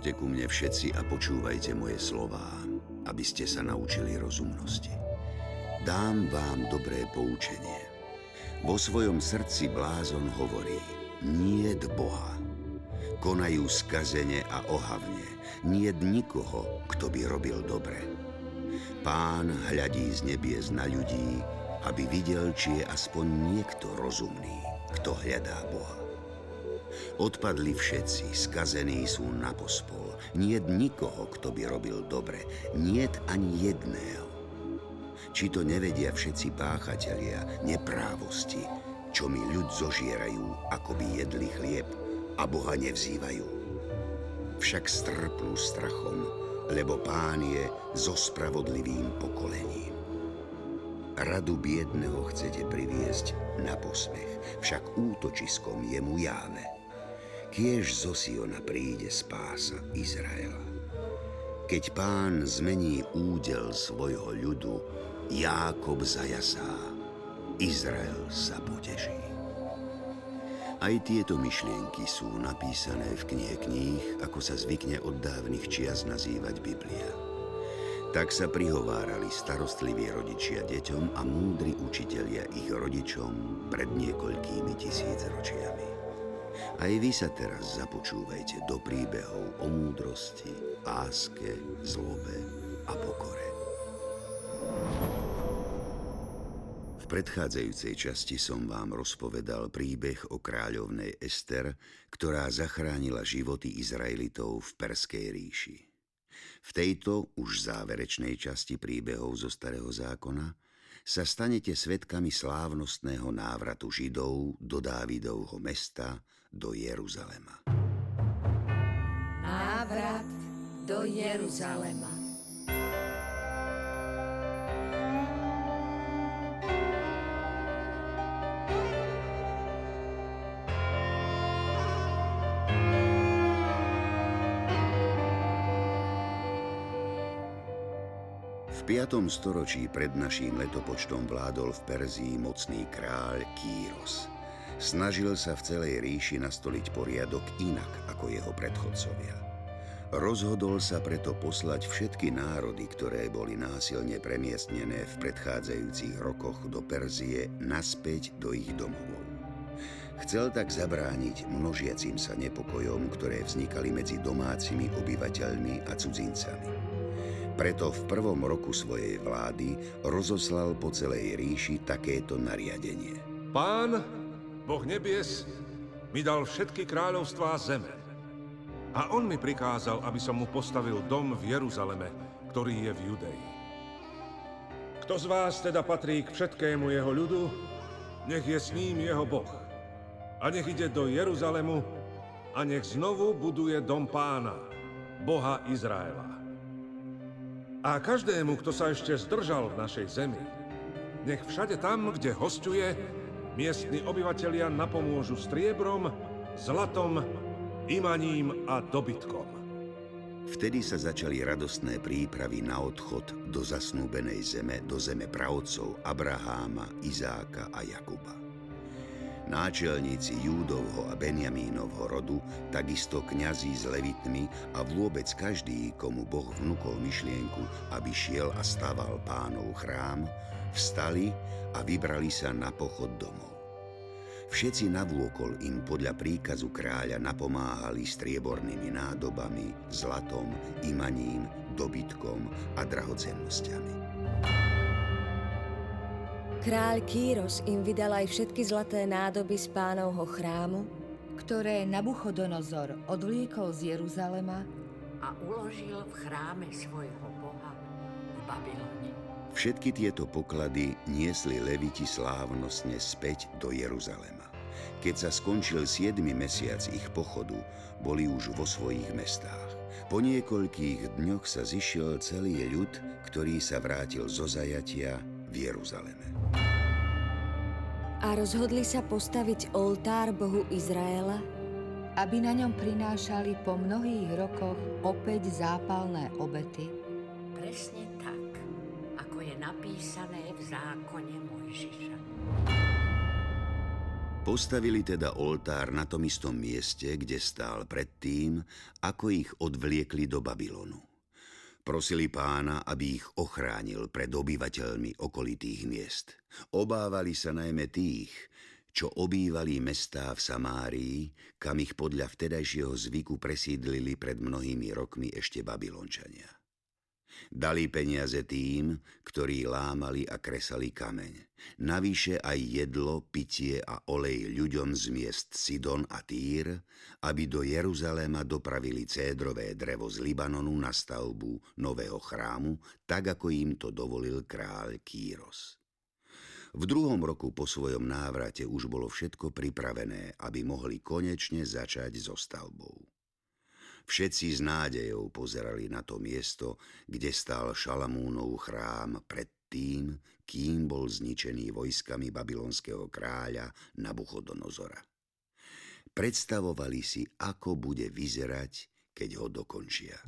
Poďte ku mne všetci a počúvajte moje slová, aby ste sa naučili rozumnosti. Dám vám dobré poučenie. Vo svojom srdci blázon hovorí, nie Boha. Konajú skazene a ohavne, nie nikoho, kto by robil dobre. Pán hľadí z nebies na ľudí, aby videl, či je aspoň niekto rozumný, kto hľadá Boha. Odpadli všetci, skazení sú na pospol. Niet nikoho, kto by robil dobre. Niet ani jedného. Či to nevedia všetci páchatelia neprávosti, čo mi ľud zožierajú, ako by jedli chlieb a Boha nevzývajú. Však strpnú strachom, lebo pán je so spravodlivým pokolením. Radu biedného chcete priviesť na posmech, však útočiskom je mu jáve kiež zo Siona príde spása Izraela. Keď pán zmení údel svojho ľudu, Jákob zajasá, Izrael sa poteší. Aj tieto myšlienky sú napísané v knihe kníh, ako sa zvykne od dávnych čias nazývať Biblia. Tak sa prihovárali starostliví rodičia deťom a múdri učitelia ich rodičom pred niekoľkými tisícročiami. Aj vy sa teraz započúvajte do príbehov o múdrosti, láske, zlobe a pokore. V predchádzajúcej časti som vám rozpovedal príbeh o kráľovnej Ester, ktorá zachránila životy Izraelitov v Perskej ríši. V tejto už záverečnej časti príbehov zo Starého zákona sa stanete svetkami slávnostného návratu Židov do Dávidovho mesta do Jeruzalema. Návrat do Jeruzalema. V 5. storočí pred naším letopočtom vládol v Perzii mocný kráľ Kýros. Snažil sa v celej ríši nastoliť poriadok inak ako jeho predchodcovia. Rozhodol sa preto poslať všetky národy, ktoré boli násilne premiestnené v predchádzajúcich rokoch do Perzie, naspäť do ich domovov. Chcel tak zabrániť množiacim sa nepokojom, ktoré vznikali medzi domácimi obyvateľmi a cudzincami. Preto v prvom roku svojej vlády rozoslal po celej ríši takéto nariadenie. Pán Boh nebies mi dal všetky kráľovstvá zeme. A on mi prikázal, aby som mu postavil dom v Jeruzaleme, ktorý je v Judei. Kto z vás teda patrí k všetkému jeho ľudu, nech je s ním jeho Boh. A nech ide do Jeruzalemu a nech znovu buduje dom pána, Boha Izraela. A každému, kto sa ešte zdržal v našej zemi, nech všade tam, kde hostuje, miestni obyvatelia napomôžu striebrom, zlatom, imaním a dobytkom. Vtedy sa začali radostné prípravy na odchod do zasnúbenej zeme, do zeme pravcov Abraháma, Izáka a Jakuba. Náčelníci Júdovho a Benjamínovho rodu, takisto kňazí s levitmi a vôbec každý, komu Boh vnúkol myšlienku, aby šiel a staval pánov chrám, vstali a vybrali sa na pochod domov. Všetci navôkol im podľa príkazu kráľa napomáhali striebornými nádobami, zlatom, imaním, dobytkom a drahocennosťami. Kráľ Kýros im vydal aj všetky zlaté nádoby z pánovho chrámu, ktoré Nabuchodonozor odvliekol z Jeruzalema a uložil v chráme svojho boha v Babylone. Všetky tieto poklady niesli leviti slávnostne späť do Jeruzalema. Keď sa skončil 7. mesiac ich pochodu, boli už vo svojich mestách. Po niekoľkých dňoch sa zišiel celý ľud, ktorý sa vrátil zo zajatia v Jeruzaleme. A rozhodli sa postaviť oltár Bohu Izraela, aby na ňom prinášali po mnohých rokoch opäť zápalné obety. Presne napísané v zákone Mojžiša. Postavili teda oltár na tom istom mieste, kde stál predtým, ako ich odvliekli do Babylonu. Prosili pána, aby ich ochránil pred obyvateľmi okolitých miest. Obávali sa najmä tých, čo obývali mestá v Samárii, kam ich podľa vtedajšieho zvyku presídlili pred mnohými rokmi ešte Babylončania. Dali peniaze tým, ktorí lámali a kresali kameň. Navyše aj jedlo, pitie a olej ľuďom z miest Sidon a Týr, aby do Jeruzaléma dopravili cédrové drevo z Libanonu na stavbu nového chrámu, tak ako im to dovolil kráľ Kýros. V druhom roku po svojom návrate už bolo všetko pripravené, aby mohli konečne začať so stavbou. Všetci s nádejou pozerali na to miesto, kde stál Šalamúnov chrám pred tým, kým bol zničený vojskami babylonského kráľa Nabuchodonozora. Predstavovali si, ako bude vyzerať, keď ho dokončia.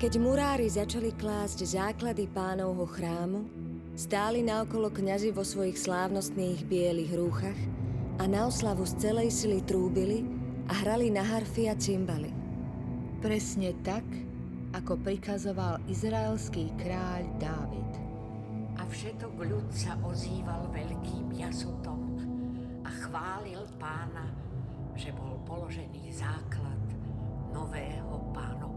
Keď murári začali klásť základy pánovho chrámu, stáli naokolo kňazi vo svojich slávnostných bielých rúchach a na oslavu z celej sily trúbili, a hrali na harfy a cymbaly. Presne tak, ako prikazoval izraelský kráľ Dávid. A všetok ľud sa ozýval veľkým jasotom a chválil pána, že bol položený základ nového domu.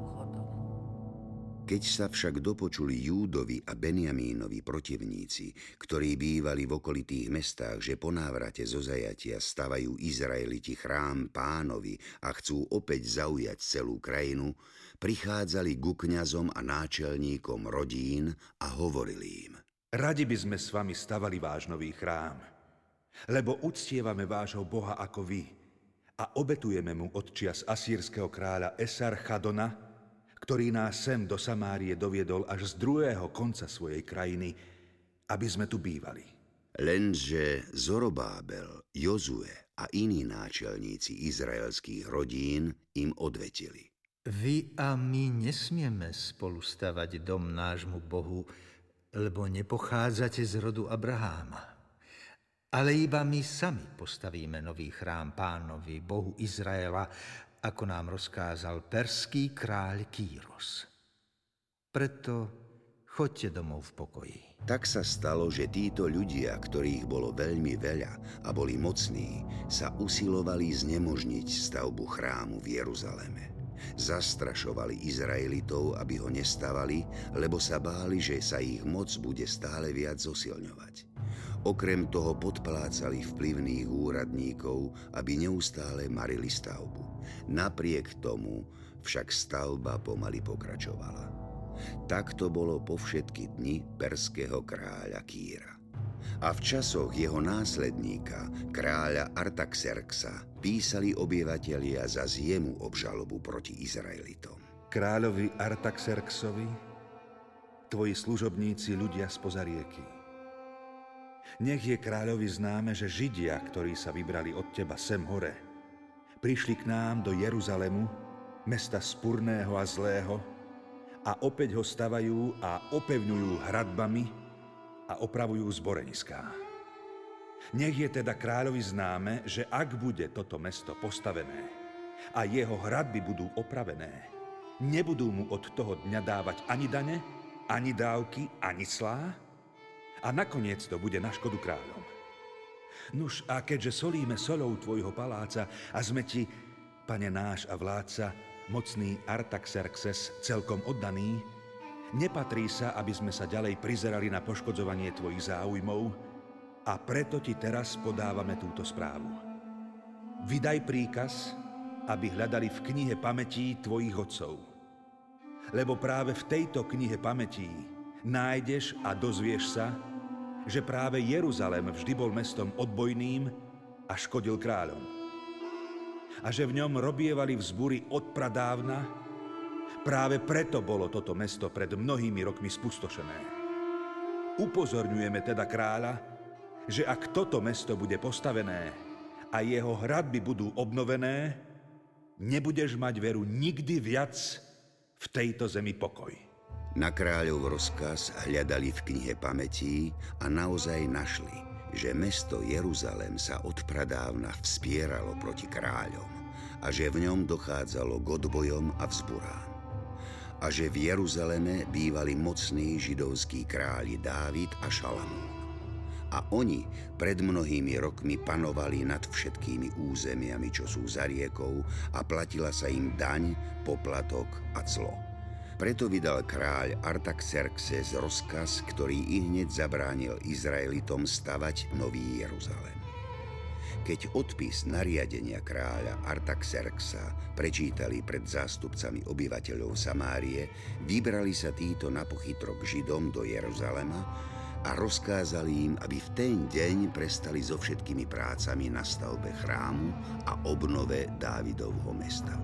Keď sa však dopočuli Júdovi a Benjamínovi protivníci, ktorí bývali v okolitých mestách, že po návrate zo zajatia stavajú Izraeliti chrám pánovi a chcú opäť zaujať celú krajinu, prichádzali ku kňazom a náčelníkom rodín a hovorili im. Radi by sme s vami stavali váš nový chrám, lebo uctievame vášho Boha ako vy a obetujeme mu od čias asýrskeho kráľa Esar Chadona, ktorý nás sem do Samárie doviedol až z druhého konca svojej krajiny, aby sme tu bývali. Lenže Zorobábel, Jozue a iní náčelníci izraelských rodín im odvetili. Vy a my nesmieme spolu stavať dom nášmu Bohu, lebo nepochádzate z rodu Abraháma. Ale iba my sami postavíme nový chrám pánovi, Bohu Izraela, ako nám rozkázal perský kráľ Kýros. Preto chodte domov v pokoji. Tak sa stalo, že títo ľudia, ktorých bolo veľmi veľa a boli mocní, sa usilovali znemožniť stavbu chrámu v Jeruzaleme. Zastrašovali Izraelitov, aby ho nestavali, lebo sa báli, že sa ich moc bude stále viac zosilňovať. Okrem toho podplácali vplyvných úradníkov, aby neustále marili stavbu. Napriek tomu však stavba pomaly pokračovala. Tak to bolo po všetky dni perského kráľa Kýra. A v časoch jeho následníka, kráľa Artaxerxa, písali obyvatelia za zjemu obžalobu proti Izraelitom. Kráľovi Artaxerxovi, tvoji služobníci ľudia spoza rieky, nech je kráľovi známe, že Židia, ktorí sa vybrali od teba sem hore, prišli k nám do Jeruzalemu, mesta spurného a zlého, a opäť ho stavajú a opevňujú hradbami a opravujú zboreniská. Nech je teda kráľovi známe, že ak bude toto mesto postavené a jeho hradby budú opravené, nebudú mu od toho dňa dávať ani dane, ani dávky, ani clá, a nakoniec to bude na škodu kráľom. Nuž a keďže solíme solou tvojho paláca a sme ti, pane náš a vládca, mocný Artaxerxes, celkom oddaný, nepatrí sa, aby sme sa ďalej prizerali na poškodzovanie tvojich záujmov a preto ti teraz podávame túto správu. Vydaj príkaz, aby hľadali v knihe pamätí tvojich otcov. Lebo práve v tejto knihe pamätí nájdeš a dozvieš sa, že práve Jeruzalém vždy bol mestom odbojným a škodil kráľom. A že v ňom robievali vzbury od pradávna, práve preto bolo toto mesto pred mnohými rokmi spustošené. Upozorňujeme teda kráľa, že ak toto mesto bude postavené a jeho hradby budú obnovené, nebudeš mať veru nikdy viac v tejto zemi pokoj. Na kráľov rozkaz hľadali v knihe pamätí a naozaj našli, že mesto Jeruzalem sa odpradávna vspieralo proti kráľom a že v ňom dochádzalo k odbojom a vzburám. A že v Jeruzaleme bývali mocní židovskí králi Dávid a Šalamún. A oni pred mnohými rokmi panovali nad všetkými územiami, čo sú za riekou a platila sa im daň, poplatok a clo. Preto vydal kráľ Artaxerxes rozkaz, ktorý i hneď zabránil Izraelitom stavať Nový Jeruzalém. Keď odpis nariadenia kráľa Artaxerxa prečítali pred zástupcami obyvateľov Samárie, vybrali sa títo na pochytro k Židom do Jeruzalema a rozkázali im, aby v ten deň prestali so všetkými prácami na stavbe chrámu a obnove Dávidovho mesta.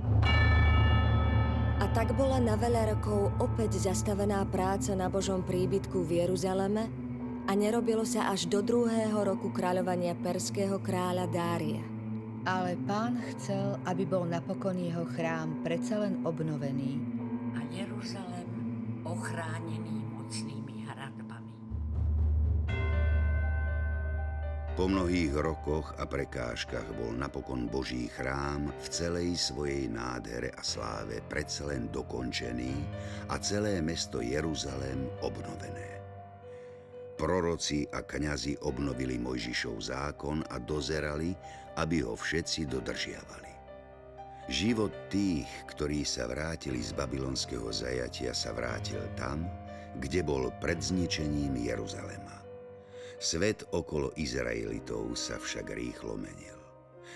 Tak bola na veľa rokov opäť zastavená práca na Božom príbytku v Jeruzaleme a nerobilo sa až do druhého roku kráľovania perského kráľa Dária. Ale pán chcel, aby bol napokon jeho chrám predsa len obnovený. A Jeruzalem ochránený mocnými Po mnohých rokoch a prekážkach bol napokon Boží chrám v celej svojej nádhere a sláve predsa len dokončený a celé mesto Jeruzalém obnovené. Proroci a kňazi obnovili Mojžišov zákon a dozerali, aby ho všetci dodržiavali. Život tých, ktorí sa vrátili z babylonského zajatia, sa vrátil tam, kde bol pred zničením Jeruzalema. Svet okolo Izraelitov sa však rýchlo menil.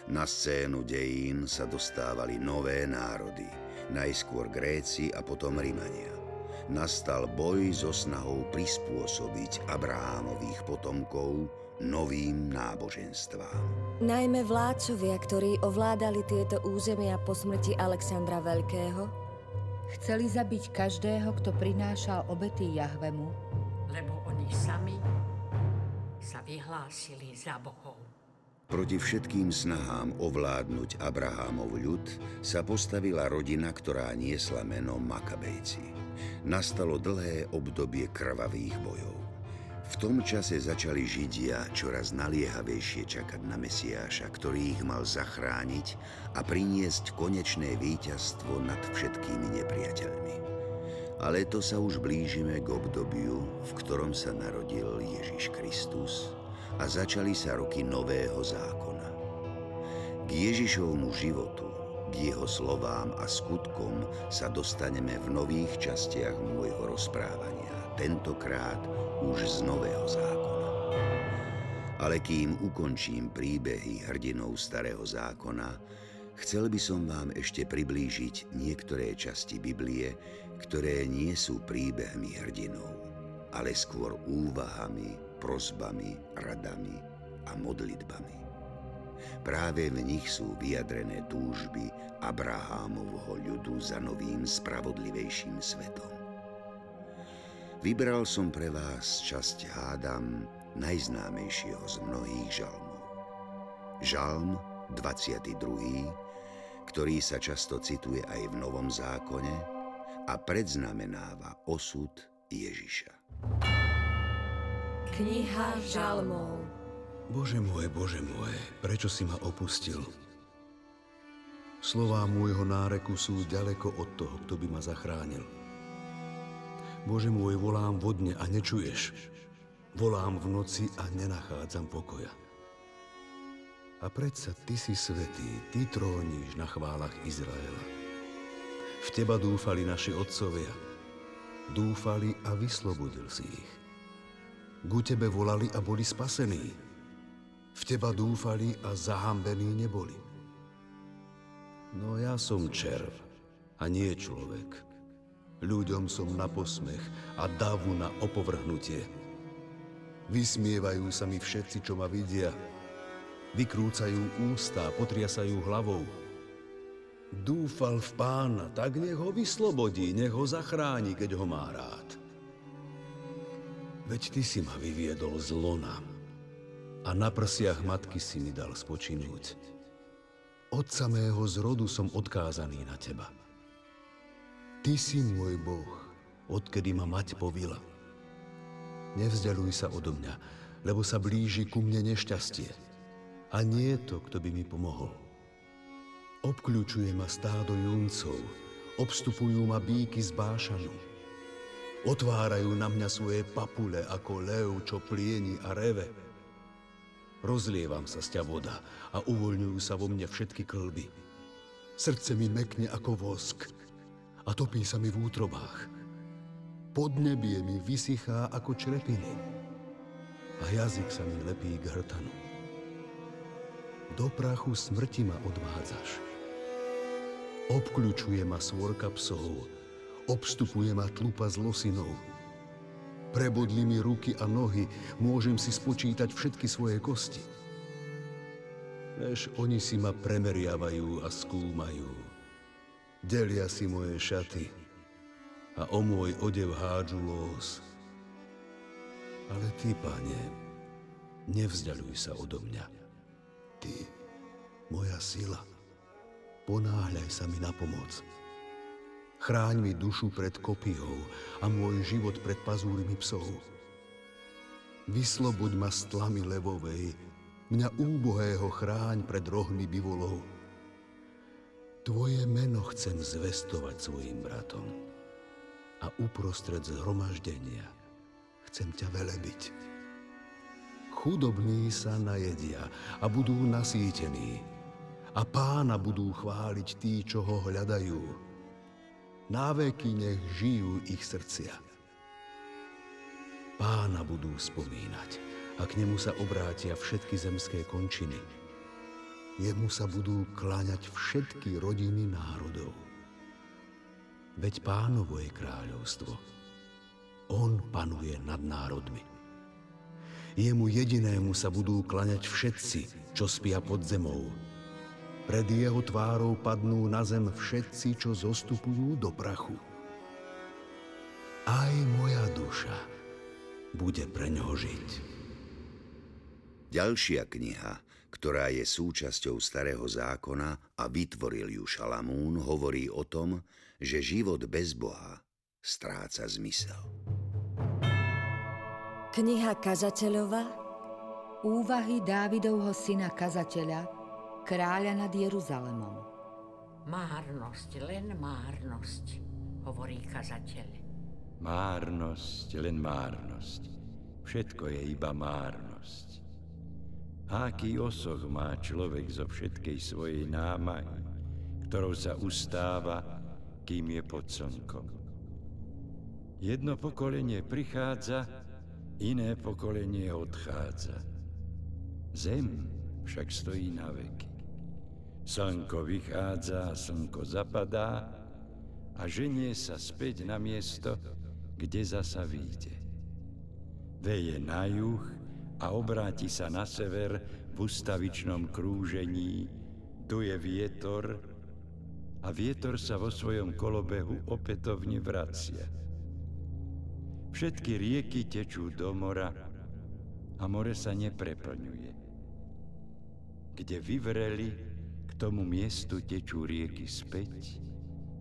Na scénu dejín sa dostávali nové národy, najskôr Gréci a potom Rimania. Nastal boj so snahou prispôsobiť Abrahámových potomkov novým náboženstvám. Najmä vládcovia, ktorí ovládali tieto územia po smrti Alexandra Veľkého, Chceli zabiť každého, kto prinášal obety Jahvemu, lebo oni sami sa vyhlásili za bohov. Proti všetkým snahám ovládnuť Abrahámov ľud sa postavila rodina, ktorá niesla meno Makabejci. Nastalo dlhé obdobie krvavých bojov. V tom čase začali Židia čoraz naliehavejšie čakať na Mesiáša, ktorý ich mal zachrániť a priniesť konečné víťazstvo nad všetkými nepriateľmi. Ale to sa už blížime k obdobiu, v ktorom sa narodil Ježiš Kristus a začali sa roky nového zákona. K Ježišovmu životu, k jeho slovám a skutkom sa dostaneme v nových častiach môjho rozprávania, tentokrát už z nového zákona. Ale kým ukončím príbehy hrdinov starého zákona, chcel by som vám ešte priblížiť niektoré časti Biblie, ktoré nie sú príbehmi hrdinov, ale skôr úvahami, prozbami, radami a modlitbami. Práve v nich sú vyjadrené túžby Abrahámovho ľudu za novým spravodlivejším svetom. Vybral som pre vás časť hádam najznámejšieho z mnohých žalmov. Žalm 22., ktorý sa často cituje aj v Novom zákone a predznamenáva osud Ježiša. Kniha žalmov Bože môj, Bože môj, prečo si ma opustil? Slová môjho náreku sú ďaleko od toho, kto by ma zachránil. Bože môj, volám vodne a nečuješ. Volám v noci a nenachádzam pokoja. A predsa Ty si svetý, Ty tróniš na chválach Izraela. V Teba dúfali naši otcovia. Dúfali a vyslobodil si ich. Ku Tebe volali a boli spasení. V Teba dúfali a zahambení neboli. No ja som červ a nie človek. Ľuďom som na posmech a davu na opovrhnutie. Vysmievajú sa mi všetci, čo ma vidia. Vykrúcajú ústa, potriasajú hlavou. Dúfal v pána, tak nech ho vyslobodí, nech ho zachráni, keď ho má rád. Veď ty si ma vyviedol z lona a na prsiach matky si mi dal spočinúť. Od samého zrodu som odkázaný na teba. Ty si môj Boh, odkedy ma mať povila. Nevzdialuj sa odo mňa, lebo sa blíži ku mne nešťastie. A nie je to, kto by mi pomohol. Obkľúčuje ma stádo juncov, obstupujú ma bíky z bášanu. Otvárajú na mňa svoje papule ako lev, čo plieni a reve. Rozlievam sa z ťa voda a uvoľňujú sa vo mne všetky klby. Srdce mi mekne ako vosk a topí sa mi v útrobách. Podnebie mi vysychá ako črepiny a jazyk sa mi lepí k hrtanu. Do prachu smrti ma odvádzaš. Obkľúčuje ma svorka psov, obstupuje ma tlupa z losinov. Prebodli mi ruky a nohy, môžem si spočítať všetky svoje kosti. Než oni si ma premeriavajú a skúmajú. Delia si moje šaty a o môj odev hádžu lós. Ale ty, pane, nevzdaluj sa odo mňa. Ty, moja sila, ponáhľaj sa mi na pomoc. Chráň mi dušu pred kopihou a môj život pred pazúrmi psov. Vysloboď ma z tlamy levovej, Mňa úbohého chráň pred rohmi bivolov. Tvoje meno chcem zvestovať svojim bratom a uprostred zhromaždenia chcem ťa velebiť. Chudobní sa najedia a budú nasýtení a pána budú chváliť tí, čo ho hľadajú. Náveky nech žijú ich srdcia. Pána budú spomínať a k nemu sa obrátia všetky zemské končiny. Jemu sa budú kláňať všetky rodiny národov. Veď pánovo je kráľovstvo. On panuje nad národmi. Jemu jedinému sa budú klaňať všetci, čo spia pod zemou. Pred jeho tvárou padnú na zem všetci, čo zostupujú do prachu. Aj moja duša bude pre ňoho žiť. Ďalšia kniha, ktorá je súčasťou Starého zákona a vytvoril ju Šalamún, hovorí o tom, že život bez Boha stráca zmysel. Kniha kazateľova Úvahy Dávidovho syna kazateľa, kráľa nad Jeruzalemom. Márnosť, len márnosť, hovorí kazateľ. Márnosť, len márnosť. Všetko je iba márnosť. Aký osoch má človek zo všetkej svojej námahy, ktorou sa ustáva, kým je pod slnkom. Jedno pokolenie prichádza, iné pokolenie odchádza. Zem však stojí na veky. Slnko vychádza slnko zapadá a ženie sa späť na miesto, kde zasa vyjde. Veje na juh a obráti sa na sever v ustavičnom krúžení, duje vietor a vietor sa vo svojom kolobehu opätovne vracia. Všetky rieky tečú do mora a more sa nepreplňuje. Kde vyvreli, tomu miestu tečú rieky späť,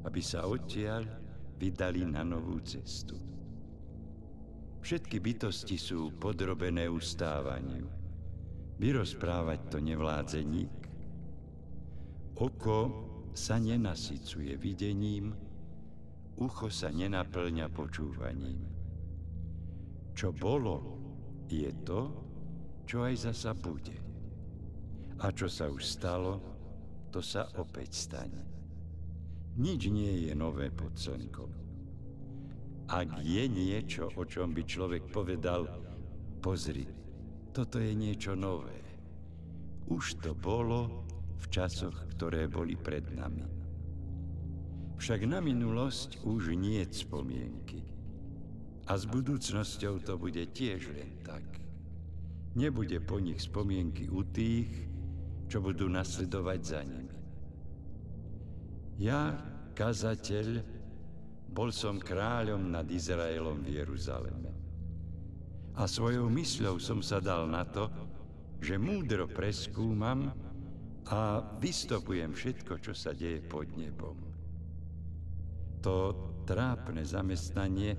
aby sa odtiaľ vydali na novú cestu. Všetky bytosti sú podrobené ustávaniu. Vyrozprávať to nevládze nik. Oko sa nenasycuje videním, ucho sa nenaplňa počúvaním. Čo bolo, je to, čo aj zasa bude. A čo sa už stalo, to sa opäť stane. Nič nie je nové pod slnkom. Ak je niečo, o čom by človek povedal, pozri, toto je niečo nové. Už to bolo v časoch, ktoré boli pred nami. Však na minulosť už nie spomienky. A s budúcnosťou to bude tiež len tak. Nebude po nich spomienky u tých, čo budú nasledovať za nimi. Ja, kazateľ, bol som kráľom nad Izraelom v Jeruzaleme. A svojou mysľou som sa dal na to, že múdro preskúmam a vystopujem všetko, čo sa deje pod nebom. To trápne zamestnanie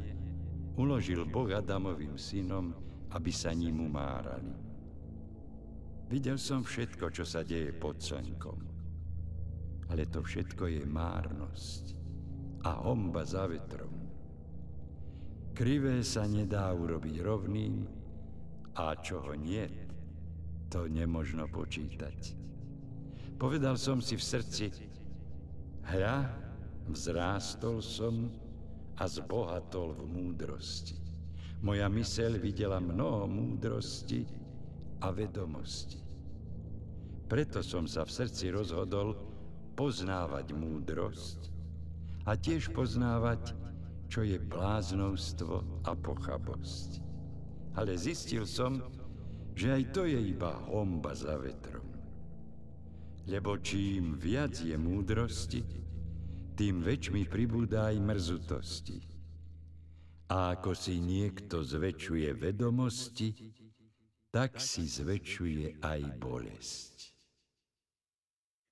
uložil Boh Adamovým synom aby sa ním umárali. Videl som všetko, čo sa deje pod slnkom. Ale to všetko je márnosť a homba za vetrom. Krivé sa nedá urobiť rovným a čoho nie, to nemožno počítať. Povedal som si v srdci, hľa, vzrástol som a zbohatol v múdrosti. Moja myseľ videla mnoho múdrosti a vedomosti. Preto som sa v srdci rozhodol poznávať múdrosť a tiež poznávať, čo je bláznovstvo a pochabosť. Ale zistil som, že aj to je iba homba za vetrom. Lebo čím viac je múdrosti, tým väčšmi pribúda aj mrzutosti. A ako si niekto zväčšuje vedomosti, tak si zväčšuje aj bolesť.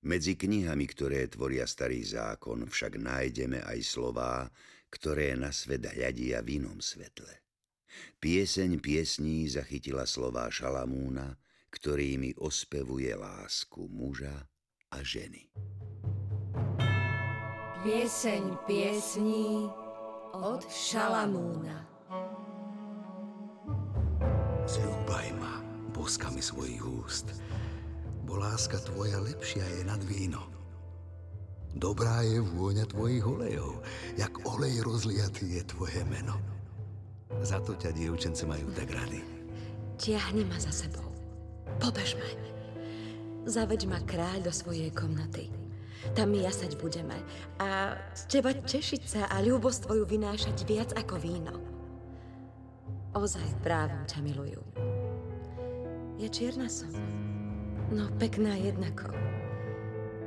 Medzi knihami, ktoré tvoria starý zákon, však nájdeme aj slová, ktoré na svet hľadia v inom svetle. Pieseň piesní zachytila slová Šalamúna, ktorými ospevuje lásku muža a ženy. Pieseň piesní od Šalamúna. Zľúbaj ma boskami svojich úst, bo láska tvoja lepšia je nad víno. Dobrá je vôňa tvojich olejov, jak olej rozliatý je tvoje meno. Za to ťa dievčence majú tak rady. Tiahni ma za sebou. Pobežme. Zaveď ma kráľ do svojej komnaty. Tam my jasať budeme a z teba tešiť sa a ľúbosť tvoju vynášať viac ako víno. Ozaj právom ťa milujú. Ja čierna som, no pekná jednako.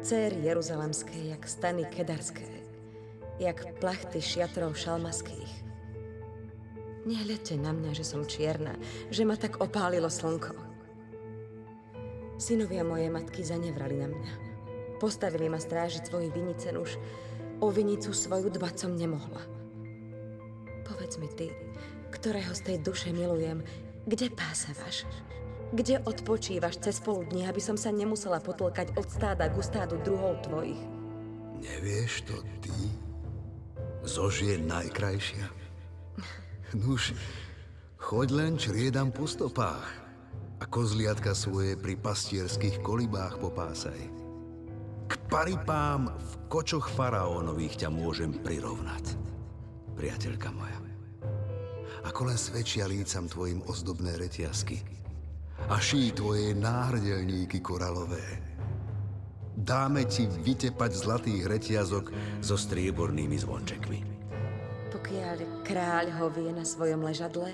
Céry jeruzalemské, jak stany kedarské, jak plachty šiatrov šalmaských. Nehľadte na mňa, že som čierna, že ma tak opálilo slnko. Synovia mojej matky zanevrali na mňa. Postavili ma strážiť svoji vinice, už o vinicu svoju dbať som nemohla. Povedz mi ty, ktorého z tej duše milujem, kde pásávaš? Kde odpočívaš cez poludní, aby som sa nemusela potlkať od stáda k stádu druhov tvojich? Nevieš to ty? Zož je najkrajšia. Nuž, choď len čriedam po stopách a kozliatka svoje pri pastierských kolibách popásaj. K paripám v kočoch faraónových ťa môžem prirovnať, priateľka moja ako len svedčia lícam tvojim ozdobné reťazky a ší tvoje náhrdelníky koralové. Dáme ti vytepať zlatých reťazok so striebornými zvončekmi. Pokiaľ kráľ hovie na svojom ležadle,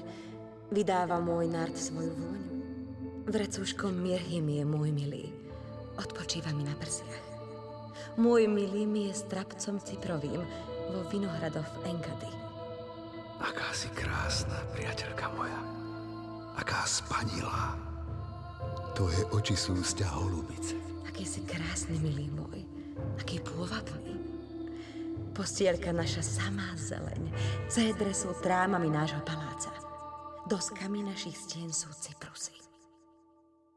vydáva môj nárd svoju vôňu. Vrecúškom mirhym je môj milý, odpočíva mi na prsiach. Môj milý mi je strapcom ciprovým vo vinohradoch Engady. Aká si krásna, priateľka moja. Aká spanilá. Tvoje oči sú sťa holubice. Aký si krásny, milý môj. Aký pôvabný. Postielka naša samá zeleň. Cédre sú trámami nášho paláca. Doskami našich stien sú cyprusy.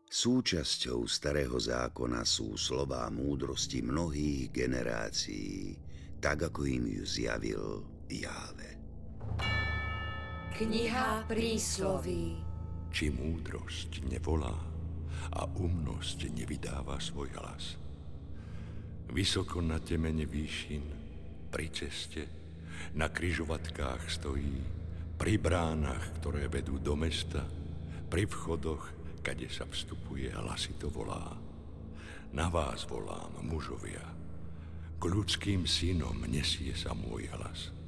Súčasťou starého zákona sú slová múdrosti mnohých generácií, tak ako im ju zjavil Jáve. Kniha prísloví. Či múdrosť nevolá a umnosť nevydáva svoj hlas. Vysoko na temene výšin, pri ceste, na kryžovatkách stojí, pri bránach, ktoré vedú do mesta, pri vchodoch, kade sa vstupuje hlasito volá. Na vás volám, mužovia, k ľudským synom nesie sa môj hlas.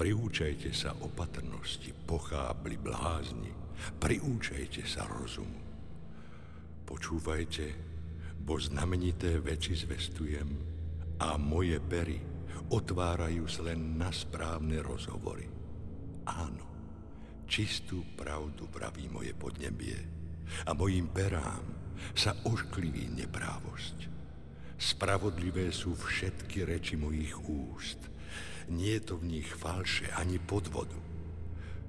Priúčajte sa opatrnosti, pochábli blázni, priúčajte sa rozumu. Počúvajte, bo znamenité veci zvestujem a moje pery otvárajú sa len na správne rozhovory. Áno, čistú pravdu praví moje podnebie a mojim perám sa oškliví neprávosť. Spravodlivé sú všetky reči mojich úst nie je to v nich falše ani podvodu.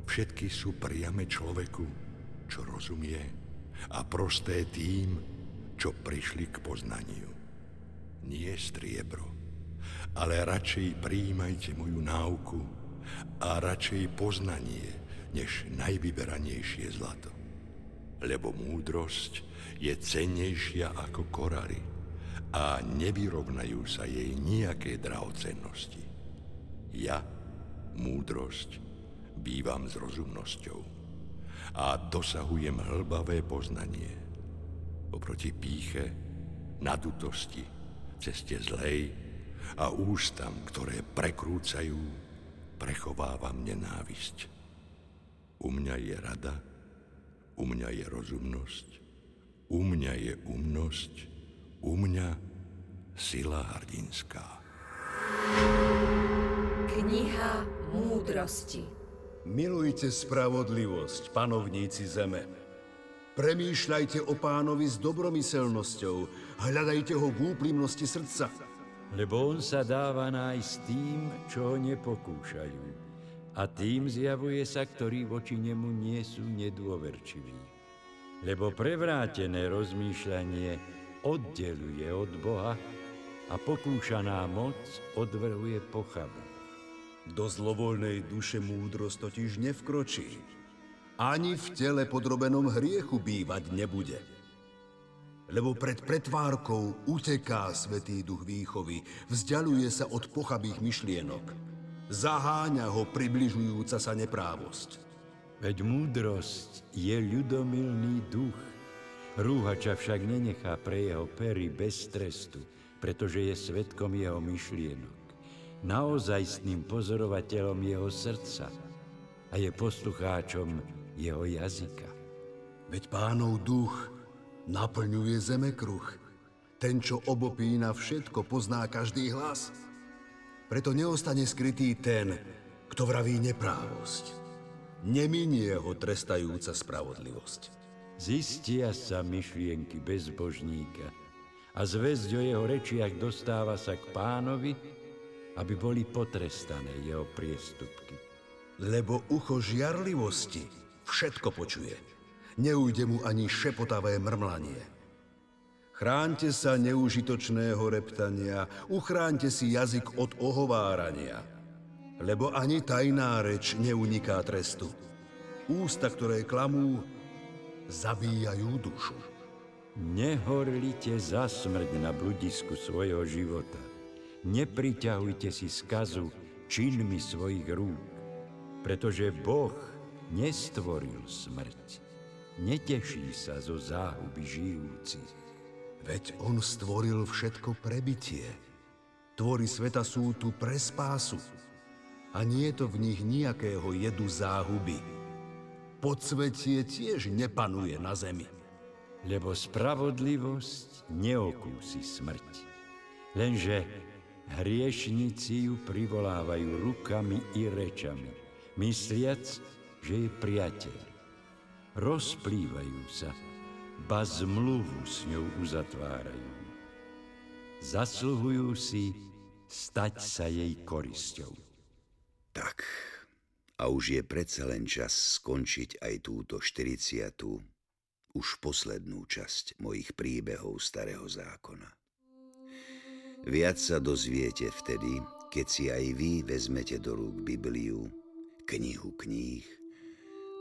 Všetky sú priame človeku čo rozumie, a prosté tým, čo prišli k poznaniu. Nie striebro, ale radšej príjmajte moju náuku a radšej poznanie, než najvyberanejšie zlato. Lebo múdrosť je cennejšia ako korary a nevyrovnajú sa jej nejaké drahocennosti. Ja, múdrosť, bývam s rozumnosťou a dosahujem hlbavé poznanie. Oproti píche, nadutosti, ceste zlej a ústam, ktoré prekrúcajú, prechovávam nenávisť. U mňa je rada, u mňa je rozumnosť, u mňa je umnosť, u mňa sila hrdinská. Kniha múdrosti Milujte spravodlivosť, panovníci zeme. Premýšľajte o pánovi s dobromyselnosťou, hľadajte ho v úprimnosti srdca. Lebo on sa dáva nájsť tým, čo ho nepokúšajú. A tým zjavuje sa, ktorí voči nemu nie sú nedôverčiví. Lebo prevrátené rozmýšľanie oddeluje od Boha a pokúšaná moc odvrhuje pochabu. Do zlovoľnej duše múdrosť totiž nevkročí. Ani v tele podrobenom hriechu bývať nebude. Lebo pred pretvárkou uteká Svetý duch výchovy, vzdialuje sa od pochabých myšlienok zaháňa ho približujúca sa neprávosť. Veď múdrosť je ľudomilný duch. Rúhača však nenechá pre jeho pery bez trestu, pretože je svetkom jeho myšlienok. Naozajstným pozorovateľom jeho srdca a je poslucháčom jeho jazyka. Veď pánov duch naplňuje zemekruh. Ten, čo obopína všetko, pozná každý hlas. Preto neostane skrytý ten, kto vraví neprávosť. Neminie ho trestajúca spravodlivosť. Zistia sa myšlienky bezbožníka a zväzť o jeho rečiach dostáva sa k pánovi, aby boli potrestané jeho priestupky. Lebo ucho žiarlivosti všetko počuje. Neújde mu ani šepotavé mrmlanie. Chránte sa neužitočného reptania, uchránte si jazyk od ohovárania, lebo ani tajná reč neuniká trestu. Ústa, ktoré klamú, zabíjajú dušu. Nehorlite za smrť na bludisku svojho života. Nepriťahujte si skazu činmi svojich rúk, pretože Boh nestvoril smrť. Neteší sa zo záhuby žijúcich. Veď on stvoril všetko pre bytie. Tvory sveta sú tu pre spásu. A nie je to v nich nejakého jedu záhuby. Podsvetie tiež nepanuje na zemi. Lebo spravodlivosť neokúsi smrť. Lenže hriešnici ju privolávajú rukami i rečami, mysliac, že je priateľ. Rozplývajú sa, ba zmluvu s ňou uzatvárajú. Zasluhujú si stať sa jej korisťou. Tak, a už je predsa len čas skončiť aj túto 40. už poslednú časť mojich príbehov Starého zákona. Viac sa dozviete vtedy, keď si aj vy vezmete do rúk Bibliu, knihu kníh,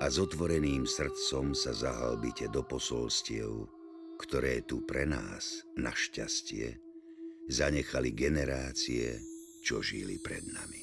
a s otvoreným srdcom sa zahalbite do posolstiev, ktoré tu pre nás, našťastie, zanechali generácie, čo žili pred nami.